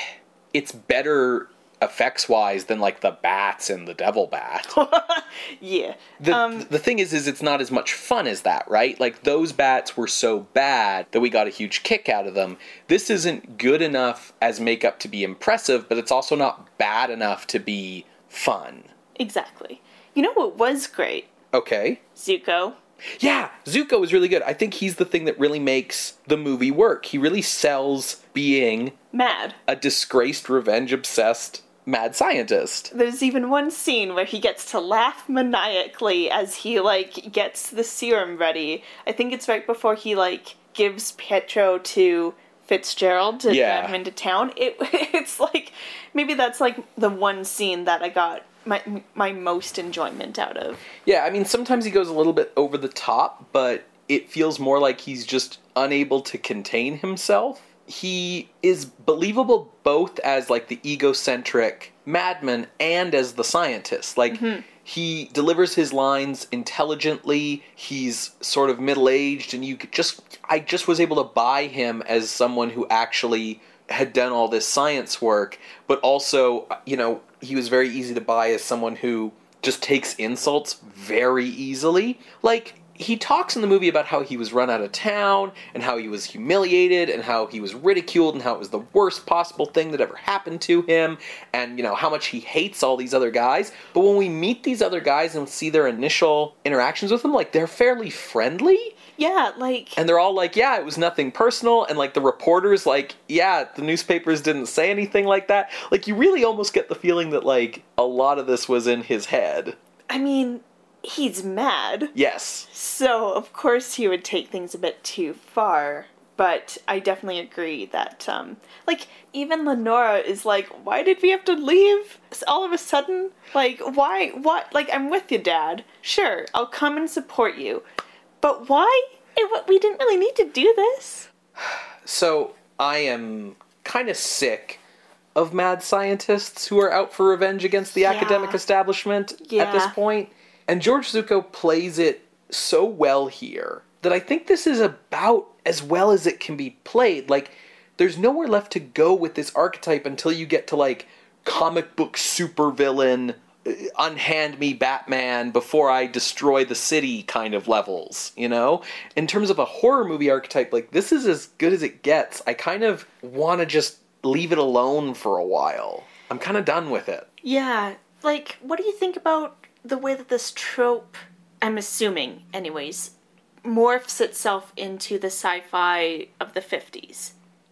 It's better effects wise than like the bats and the devil bat. Yeah. The, um, the thing is, is it's not as much fun as that, right? Like those bats were so bad that we got a huge kick out of them. This isn't good enough as makeup to be impressive, but it's also not bad enough to be fun. exactly. You know what was great? Okay. Zucco. Yeah, Zucco is really good. I think he's the thing that really makes the movie work. He really sells being Mad. a disgraced, revenge obsessed mad scientist. There's even one scene where he gets to laugh maniacally as he like gets the serum ready. I think it's right before he like gives Pietro to Fitzgerald to Yeah. drive him into town. It it's like maybe that's like the one scene that I got my my most enjoyment out of. Yeah, I mean, sometimes he goes a little bit over the top, but it feels more like he's just unable to contain himself. He is believable both as like the egocentric madman and as the scientist. Like mm-hmm. he delivers his lines intelligently. He's sort of middle-aged and you could just I just was able to buy him as someone who actually had done all this science work, but also, you know, he was very easy to buy as someone who just takes insults very easily. Like, he talks in the movie about how he was run out of town and how he was humiliated and how he was ridiculed and how it was the worst possible thing that ever happened to him and, you know, how much he hates all these other guys. But when we meet these other guys and see their initial interactions with them, like, they're fairly friendly Yeah, like and they're all like, yeah, it was nothing personal. And like the reporters, like, yeah, the newspapers didn't say anything like that. Like, you really almost get the feeling that like a lot of this was in his head. I mean, he's mad. Yes. So, of course, he would take things a bit too far. But I definitely agree that, um, like, even Lenora is like, why did we have to leave all of a sudden? Like, why? What? Like, I'm with you, Dad. Sure, I'll come and support you. But why? It, we didn't really need to do this. So I am kind of sick of mad scientists who are out for revenge against the Yeah. academic establishment at this point. And George Zucco plays it so well here that I think this is about as well as it can be played. Like, there's nowhere left to go with this archetype until you get to like comic book supervillain, unhand me Batman before I destroy the city kind of levels, you know? In terms of a horror movie archetype, like this is as good as it gets. I kind of want to just leave it alone for a while. I'm kind of done with it. Yeah, like, what do you think about the way that this trope, I'm assuming, anyways, morphs itself into the sci fi of the 50s?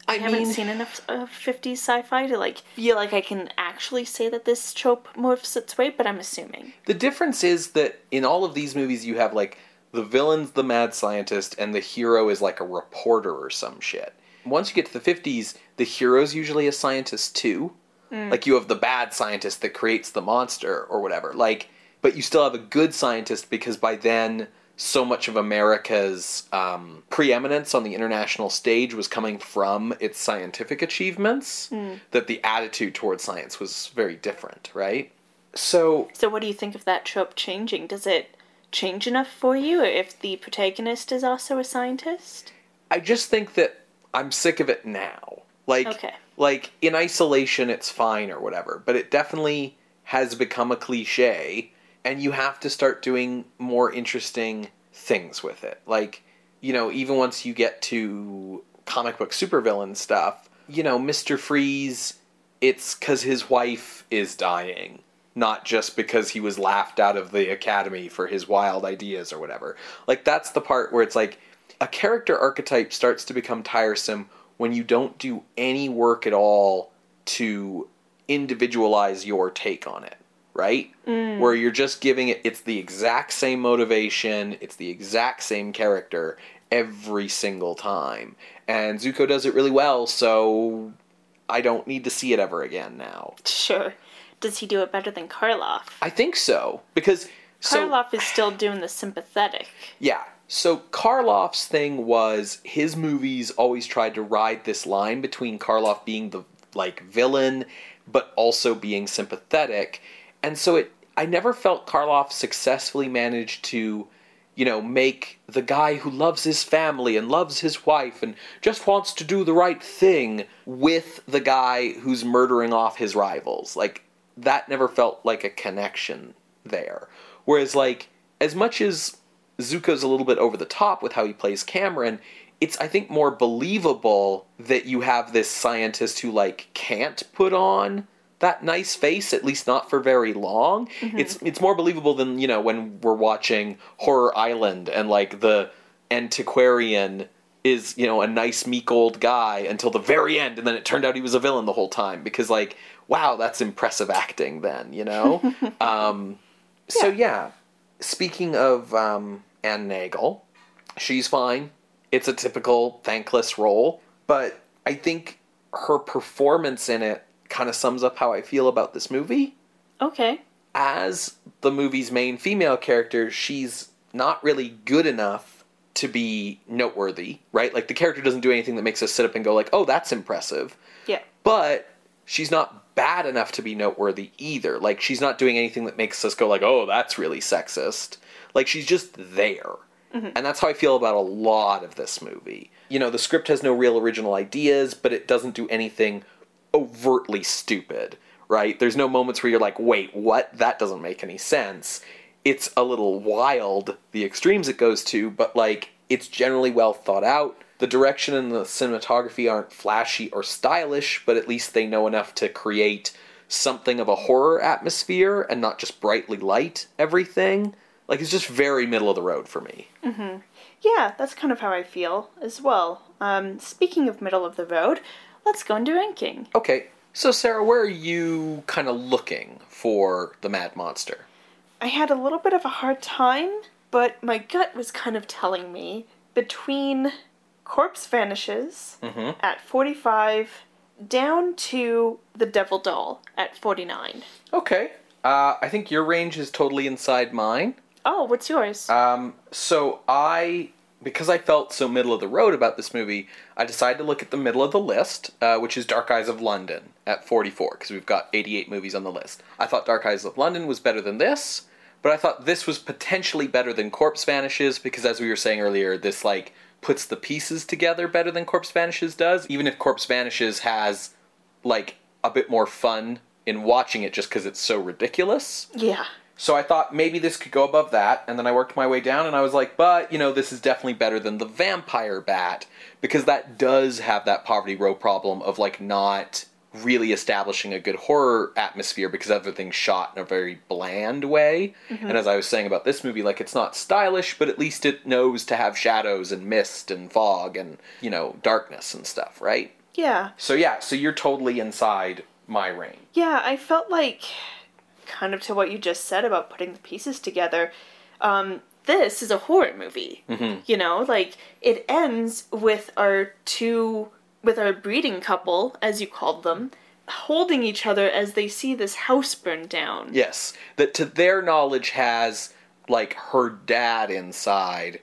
I, I haven't seen enough of 50s sci fi to, like, feel like I can actually say that this trope morphs its way, but I'm assuming. The difference is that in all of these movies, you have like the villain's the mad scientist, and the hero is like a reporter or some shit. Once you get to the 50s, the hero's usually a scientist too. Mm. Like you have the bad scientist that creates the monster or whatever. Like, but you still have a good scientist because by then, so much of America's um, preeminence on the international stage was coming from its scientific achievements that the attitude towards science was very different, right? So So, what do you think of that trope changing? Does it change enough for you if the protagonist is also a scientist? I just think that I'm sick of it now. Like, Okay. like in isolation, it's fine or whatever, but it definitely has become a cliche, and you have to start doing more interesting things with it. Like, you know, even once you get to comic book supervillain stuff, you know, Mister Freeze, it's because his wife is dying. not just because he was laughed out of the academy for his wild ideas or whatever. Like that's the part where it's like a character archetype starts to become tiresome when you don't do any work at all to individualize your take on it, right? Mm. Where you're just giving it it's the exact same motivation, it's the exact same character every single time. And Zucco does it really well, so I don't need to see it ever again now. Sure. Does he do it better than Karloff? I think so because so Karloff is still doing the sympathetic. yeah. So Karloff's thing was his movies always tried to ride this line between Karloff being the like villain but also being sympathetic. And so it I never felt Karloff successfully managed to you know, make the guy who loves his family and loves his wife and just wants to do the right thing with the guy who's murdering off his rivals. Like, that never felt like a connection there. Whereas, like, as much as Zucco's a little bit over the top with how he plays Cameron, it's, I think, more believable that you have this scientist who, like, can't put on that nice face, at least not for very long. It's it's more believable than you know when we're watching Horror Island and like the antiquarian is you know a nice meek old guy until the very end, and then it turned out he was a villain the whole time because like wow that's impressive acting then you know. um, So yeah, speaking of um, Anne Nagel, she's fine. It's a typical thankless role, but I think her performance in it kind of sums up how I feel about this movie. Okay. As the movie's main female character, she's not really good enough to be noteworthy, right? Like the character doesn't do anything that makes us sit up and go like, "Oh, that's impressive." Yeah. But she's not bad enough to be noteworthy either. Like she's not doing anything that makes us go like, "Oh, that's really sexist." Like she's just there. Mm-hmm. And that's how I feel about a lot of this movie. You know, the script has no real original ideas, but it doesn't do anything overtly stupid, right? There's no moments where you're like, "Wait, what? That doesn't make any sense." It's a little wild the extremes it goes to, but like it's generally well thought out. The direction and the cinematography aren't flashy or stylish, but at least they know enough to create something of a horror atmosphere and not just brightly light everything. Like it's just very middle of the road for me. Yeah, that's kind of how I feel as well. Um, speaking of middle of the road, let's go into ranking. Okay, so Sarah, where are you kind of looking for the Mad Monster? I had a little bit of a hard time, but my gut was kind of telling me between Corpse Vanishes at 45 down to The Devil Doll at 49. Okay, uh, I think your range is totally inside mine. Oh, what's yours? Um, so I, because I felt so middle of the road about this movie, I decided to look at the middle of the list, uh, which is Dark Eyes of London at 44, because we've got 88 movies on the list. I thought Dark Eyes of London was better than this, but I thought this was potentially better than Corpse Vanishes, because as we were saying earlier, this, like, puts the pieces together better than Corpse Vanishes does, even if Corpse Vanishes has, like, a bit more fun in watching it just because it's so ridiculous. yeah. So I thought maybe this could go above that, and then I worked my way down, and I was like, but, you know, this is definitely better than the Vampire Bat, because that does have that Poverty Row problem of, like, not really establishing a good horror atmosphere because everything's shot in a very bland way. Mm-hmm. And as I was saying about this movie, like, it's not stylish, but at least it knows to have shadows and mist and fog and, you know, darkness and stuff, right? Yeah. So yeah, so you're totally inside my range. Yeah, I felt like, kind of to what you just said about putting the pieces together, um, this is a horror movie. You know, like, it ends with our two, with our breeding couple, as you called them, holding each other as they see this house burn down. Yes, that to their knowledge has like her dad inside,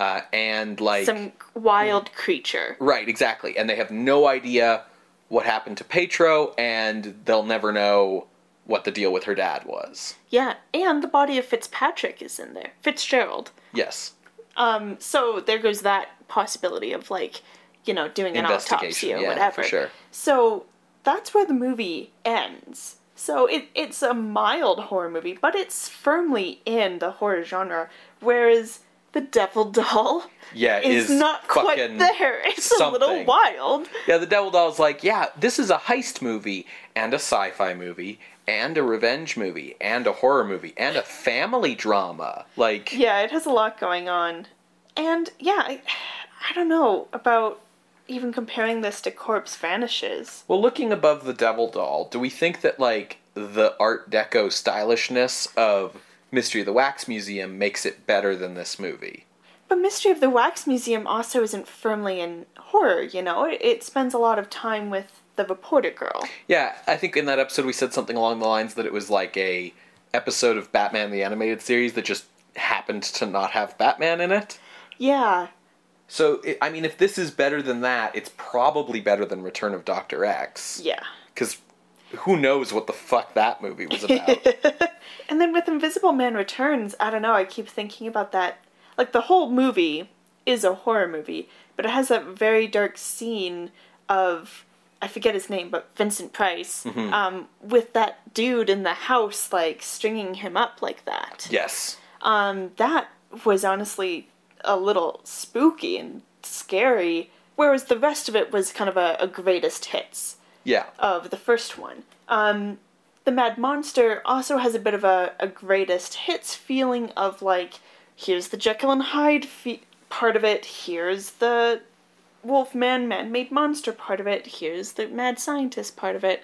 uh, and like Some wild creature. right, exactly, and they have no idea what happened to Petro, and they'll never know what the deal with her dad was. Yeah, and the body of Fitzpatrick is in there. Fitzgerald. Yes, Um, so there goes that possibility of like, you know, doing an autopsy or yeah, whatever. for sure. So that's where the movie ends. So it it's a mild horror movie, but it's firmly in the horror genre. Whereas the devil doll Yeah, is, is not quite there. It's a little wild. Yeah, the Devil Doll's like, yeah, this is a heist movie and a sci-fi movie and a revenge movie and a horror movie and a family drama. Like, Yeah, it has a lot going on. And yeah, I, I don't know about even comparing this to Corpse Vanishes. well, looking above the Devil Doll, do we think that like the Art Deco stylishness of Mystery of the Wax Museum makes it better than this movie? But Mystery of the Wax Museum also isn't firmly in horror, you know? It, it spends a lot of time with the reporter girl. Yeah, I think in that episode we said something along the lines that it was like a episode of Batman the animated series that just happened to not have Batman in it. Yeah. So, i I mean, if this is better than that, it's probably better than Return of Doctor X. Yeah. Because who knows what the fuck that movie was about? And then with Invisible Man Returns, I don't know, I keep thinking about that. Like, the whole movie is a horror movie, but it has a very dark scene of, I forget his name, but Vincent Price, um, with that dude in the house, like, stringing him up like that. yes. Um, that was honestly a little spooky and scary, whereas the rest of it was kind of a, a greatest hits Yeah. of the first one. Um, the Mad Monster also has a bit of a, a greatest hits feeling of like, here's the Jekyll and Hyde fe- part of it, here's the Wolfman man made monster part of it, here's the mad scientist part of it.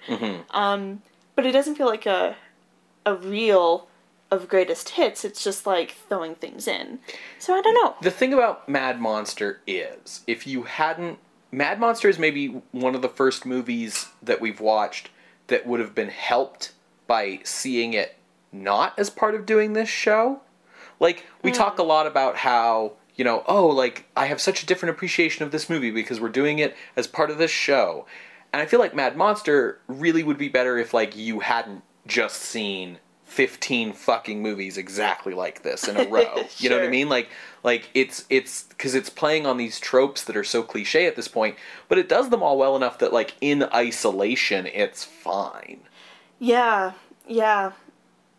Um, but it doesn't feel like a a reel of greatest hits. It's just like throwing things in. So I don't know. The thing about Mad Monster is, if you hadn't. Mad Monster is maybe one of the first movies that we've watched that would have been helped by seeing it not as part of doing this show. Like, we talk a lot about how, you know, oh, like, I have such a different appreciation of this movie because we're doing it as part of this show. And I feel like Mad Monster really would be better if, like, you hadn't just seen 15 fucking movies exactly like this in a row. You know what I mean? Like, like it's it's because it's playing on these tropes that are so cliche at this point, but it does them all well enough that like in isolation it's fine. Yeah, yeah.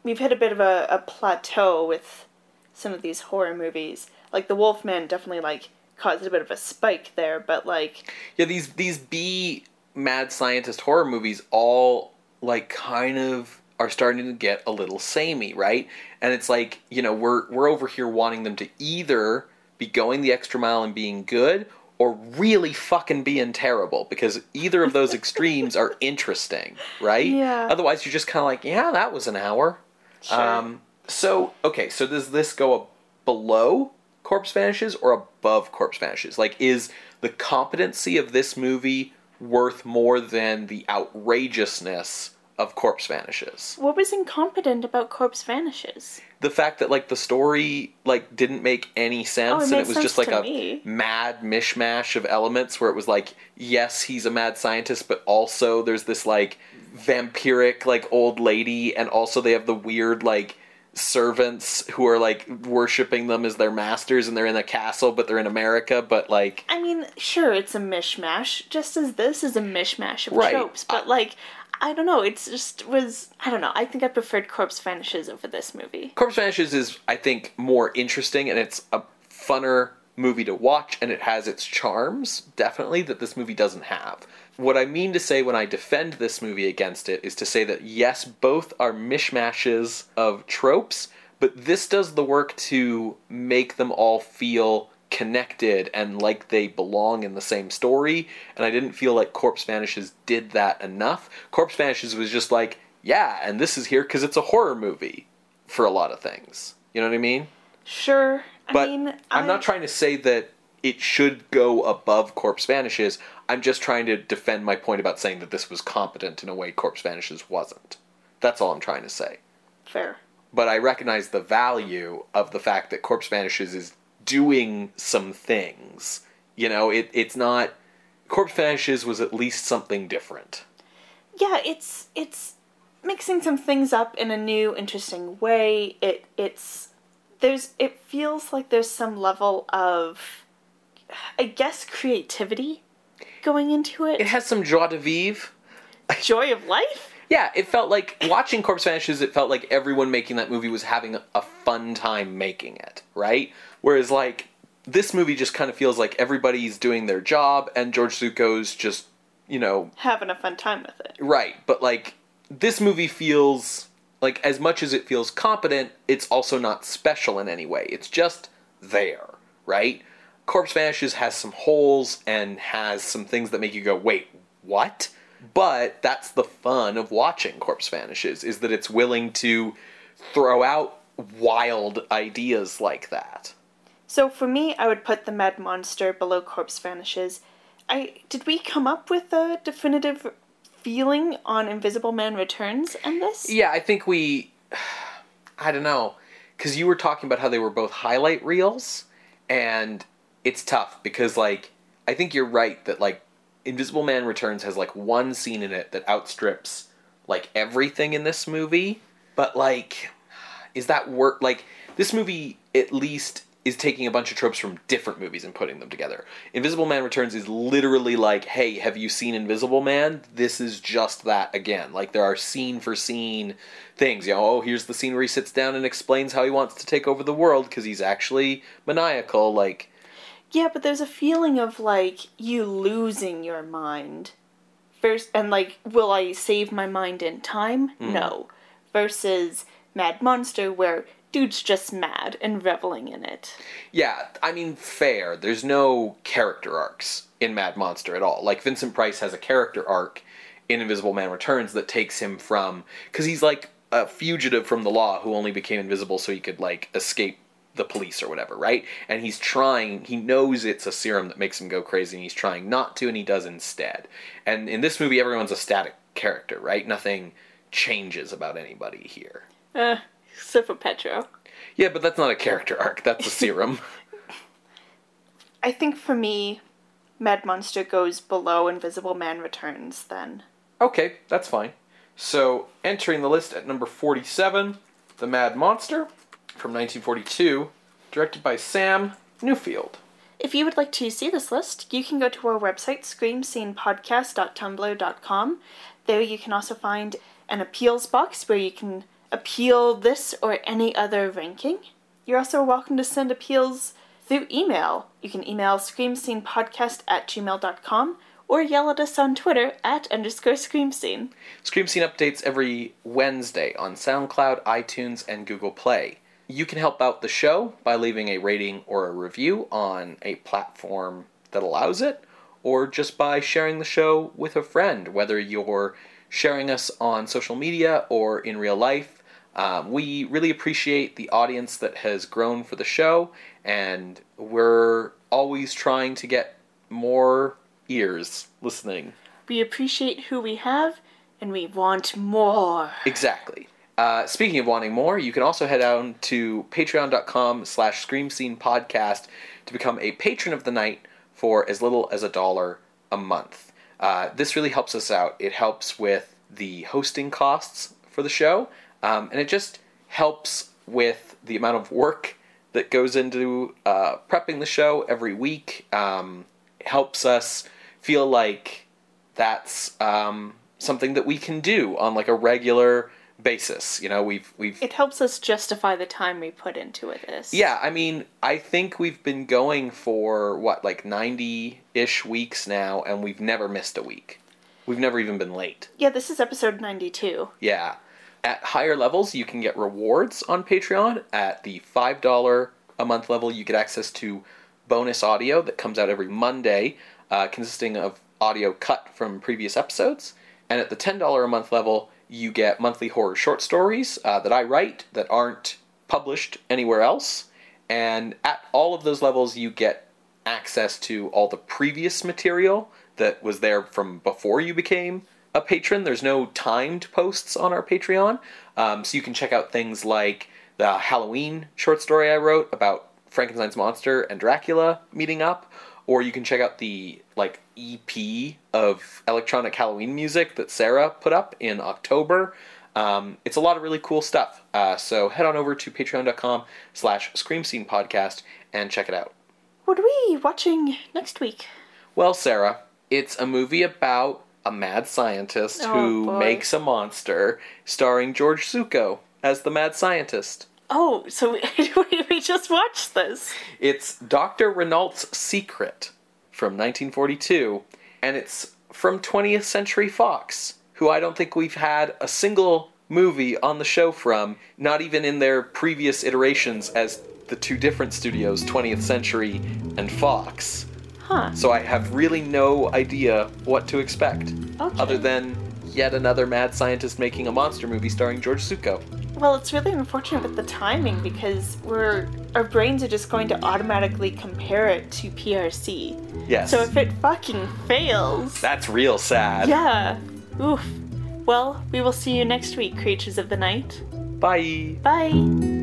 We've hit a bit of a, a plateau with some of these horror movies. Like the Wolfman definitely like caused a bit of a spike there, but like Yeah, these these B mad scientist horror movies all like kind of are starting to get a little samey, right? And it's like, you know, we're we're over here wanting them to either be going the extra mile and being good or really fucking being terrible because either of those extremes are interesting, right? Yeah. Otherwise you're just kind of like, yeah, that was an hour. Sure. Um so, okay, so does this go below Corpse Vanishes or above Corpse Vanishes? Like, is the competency of this movie worth more than the outrageousness of Corpse Vanishes? what was incompetent about Corpse Vanishes? The fact that like the story like didn't make any sense Oh, it and it was just like a me. mad mishmash of elements where it was like, yes, he's a mad scientist, but also there's this like vampiric like old lady, and also they have the weird like servants who are like worshiping them as their masters and they're in a castle but they're in America but like I mean, sure, it's a mishmash, just as this is a mishmash of Right. tropes, but like, I don't know, it's just was, I don't know, I think I preferred Corpse Vanishes over this movie. Corpse Vanishes is I think more interesting and it's a funner movie to watch and it has its charms definitely that this movie doesn't have. What I mean to say when I defend this movie against it is to say that yes, both are mishmashes of tropes, but this does the work to make them all feel connected and like they belong in the same story. And I didn't feel like Corpse Vanishes did that enough. Corpse Vanishes was just like, yeah, and this is here because it's a horror movie for a lot of things. You know what I mean? Sure, I But mean, I'm I- not trying to say that it should go above Corpse Vanishes. I'm just trying to defend my point about saying that this was competent in a way Corpse Vanishes wasn't. That's all I'm trying to say. Fair. But I recognize the value of the fact that Corpse Vanishes is doing some things. You know, it, it's not. Corpse Vanishes was at least something different. yeah it's it's mixing some things up in a new interesting way it it's there's it feels like there's some level of i guess creativity going into it, It has some joie de vivre. joy of life Yeah, it felt like watching Corpse Vanishes. It felt like everyone making that movie was having a fun time making it, right? Whereas like this movie just kind of feels like everybody's doing their job, and George Zucco's just you know Having a fun time with it. right. But like this movie feels like as much as it feels competent, it's also not special in any way. It's just there, right? Corpse Vanishes has some holes and has some things that make you go, wait, what? But that's the fun of watching Corpse Vanishes, is that it's willing to throw out wild ideas like that. So for me, I would put the Mad Monster below Corpse Vanishes. I did we come up with a definitive feeling on Invisible Man Returns and this? Yeah, I think we. I don't know. Because you were talking about how they were both highlight reels, and it's tough because, like, I think you're right that, like, Invisible Man Returns has, like, one scene in it that outstrips, like, everything in this movie. But, like, is that work? Like, this movie at least is taking a bunch of tropes from different movies and putting them together. Invisible Man Returns is literally like, hey, have you seen Invisible Man? This is just that again. Like there are scene for scene things. You know, oh, here's the scene where he sits down and explains how he wants to take over the world because he's actually maniacal. Like, Yeah, but there's a feeling of like you losing your mind. First and like, will I save my mind in time? Hmm. No. Versus Mad Monster where dude's just mad and reveling in it. yeah, I mean, fair. There's no character arcs in Mad Monster at all. Like Vincent Price has a character arc in Invisible Man Returns that takes him from because he's like a fugitive from the law who only became invisible so he could like escape the police or whatever, right? And he's trying, he knows it's a serum that makes him go crazy and he's trying not to and he does instead. And in this movie everyone's a static character, right? Nothing changes about anybody here. Uh, except for Petro. Yeah, but that's not a character arc, that's a serum. I think for me, Mad Monster goes below Invisible Man Returns then. Okay, that's fine. So, entering the list at number 47, The Mad Monster from 1942, directed by Sam Newfield. If you would like to see this list, you can go to our website, screamscenepodcast.tumblr.com. There you can also find an appeals box where you can appeal this or any other ranking. You're also welcome to send appeals through email. You can email screamscenepodcast at gmail.com or yell at us on Twitter at underscore screamscene. Scream Scene updates every Wednesday on SoundCloud, iTunes, and Google Play. You can help out the show by leaving a rating or a review on a platform that allows it, or just by sharing the show with a friend, whether you're sharing us on social media or in real life. Um, we really appreciate the audience that has grown for the show, and we're always trying to get more ears listening. We appreciate who we have and we want more. Exactly. Uh, speaking of wanting more, you can also head on to patreon.com slash scream scene podcast to become a patron of the night for as little as a dollar a month. Uh, this really helps us out. It helps with the hosting costs for the show, um, and it just helps with the amount of work that goes into uh, prepping the show every week. Um, helps us feel like that's um, something that we can do on like a regular basis. You know, we've we've It helps us justify the time we put into it. This. yeah. I mean, I think we've been going for what like ninety ish weeks now, and we've never missed a week. We've never even been late. Yeah, this is episode 92. Yeah. At higher levels, you can get rewards on Patreon. At the $5 a month level, you get access to bonus audio that comes out every Monday, uh, consisting of audio cut from previous episodes. And at the $10 a month level, you get monthly horror short stories uh, that I write that aren't published anywhere else. And at all of those levels, you get access to all the previous material that was there from before you became a patron. There's no timed posts on our Patreon, um, so you can check out things like the Halloween short story I wrote about Frankenstein's monster and Dracula meeting up, or you can check out the like EP of electronic Halloween music that Sarah put up in October. Um, it's a lot of really cool stuff. Uh, so head on over to patreon.com slash scream scene podcast and check it out. What are we watching next week? Well, Sarah, it's a movie about a mad scientist Oh, who boy. makes a monster, starring George Zucco as the mad scientist. Oh, so we, we just watched this. It's Dr. Renault's Secret from 1942, and it's from 20th Century Fox, who I don't think we've had a single movie on the show from, not even in their previous iterations as the two different studios, 20th Century and Fox. Huh. So I have really no idea what to expect, Okay. other than yet another mad scientist making a monster movie starring George Zucco. Well, it's really unfortunate with the timing because we're our brains are just going to automatically compare it to PRC. Yes. So if it fucking fails, That's real sad. yeah, oof. Well, we will see you next week, creatures of the night. Bye. Bye.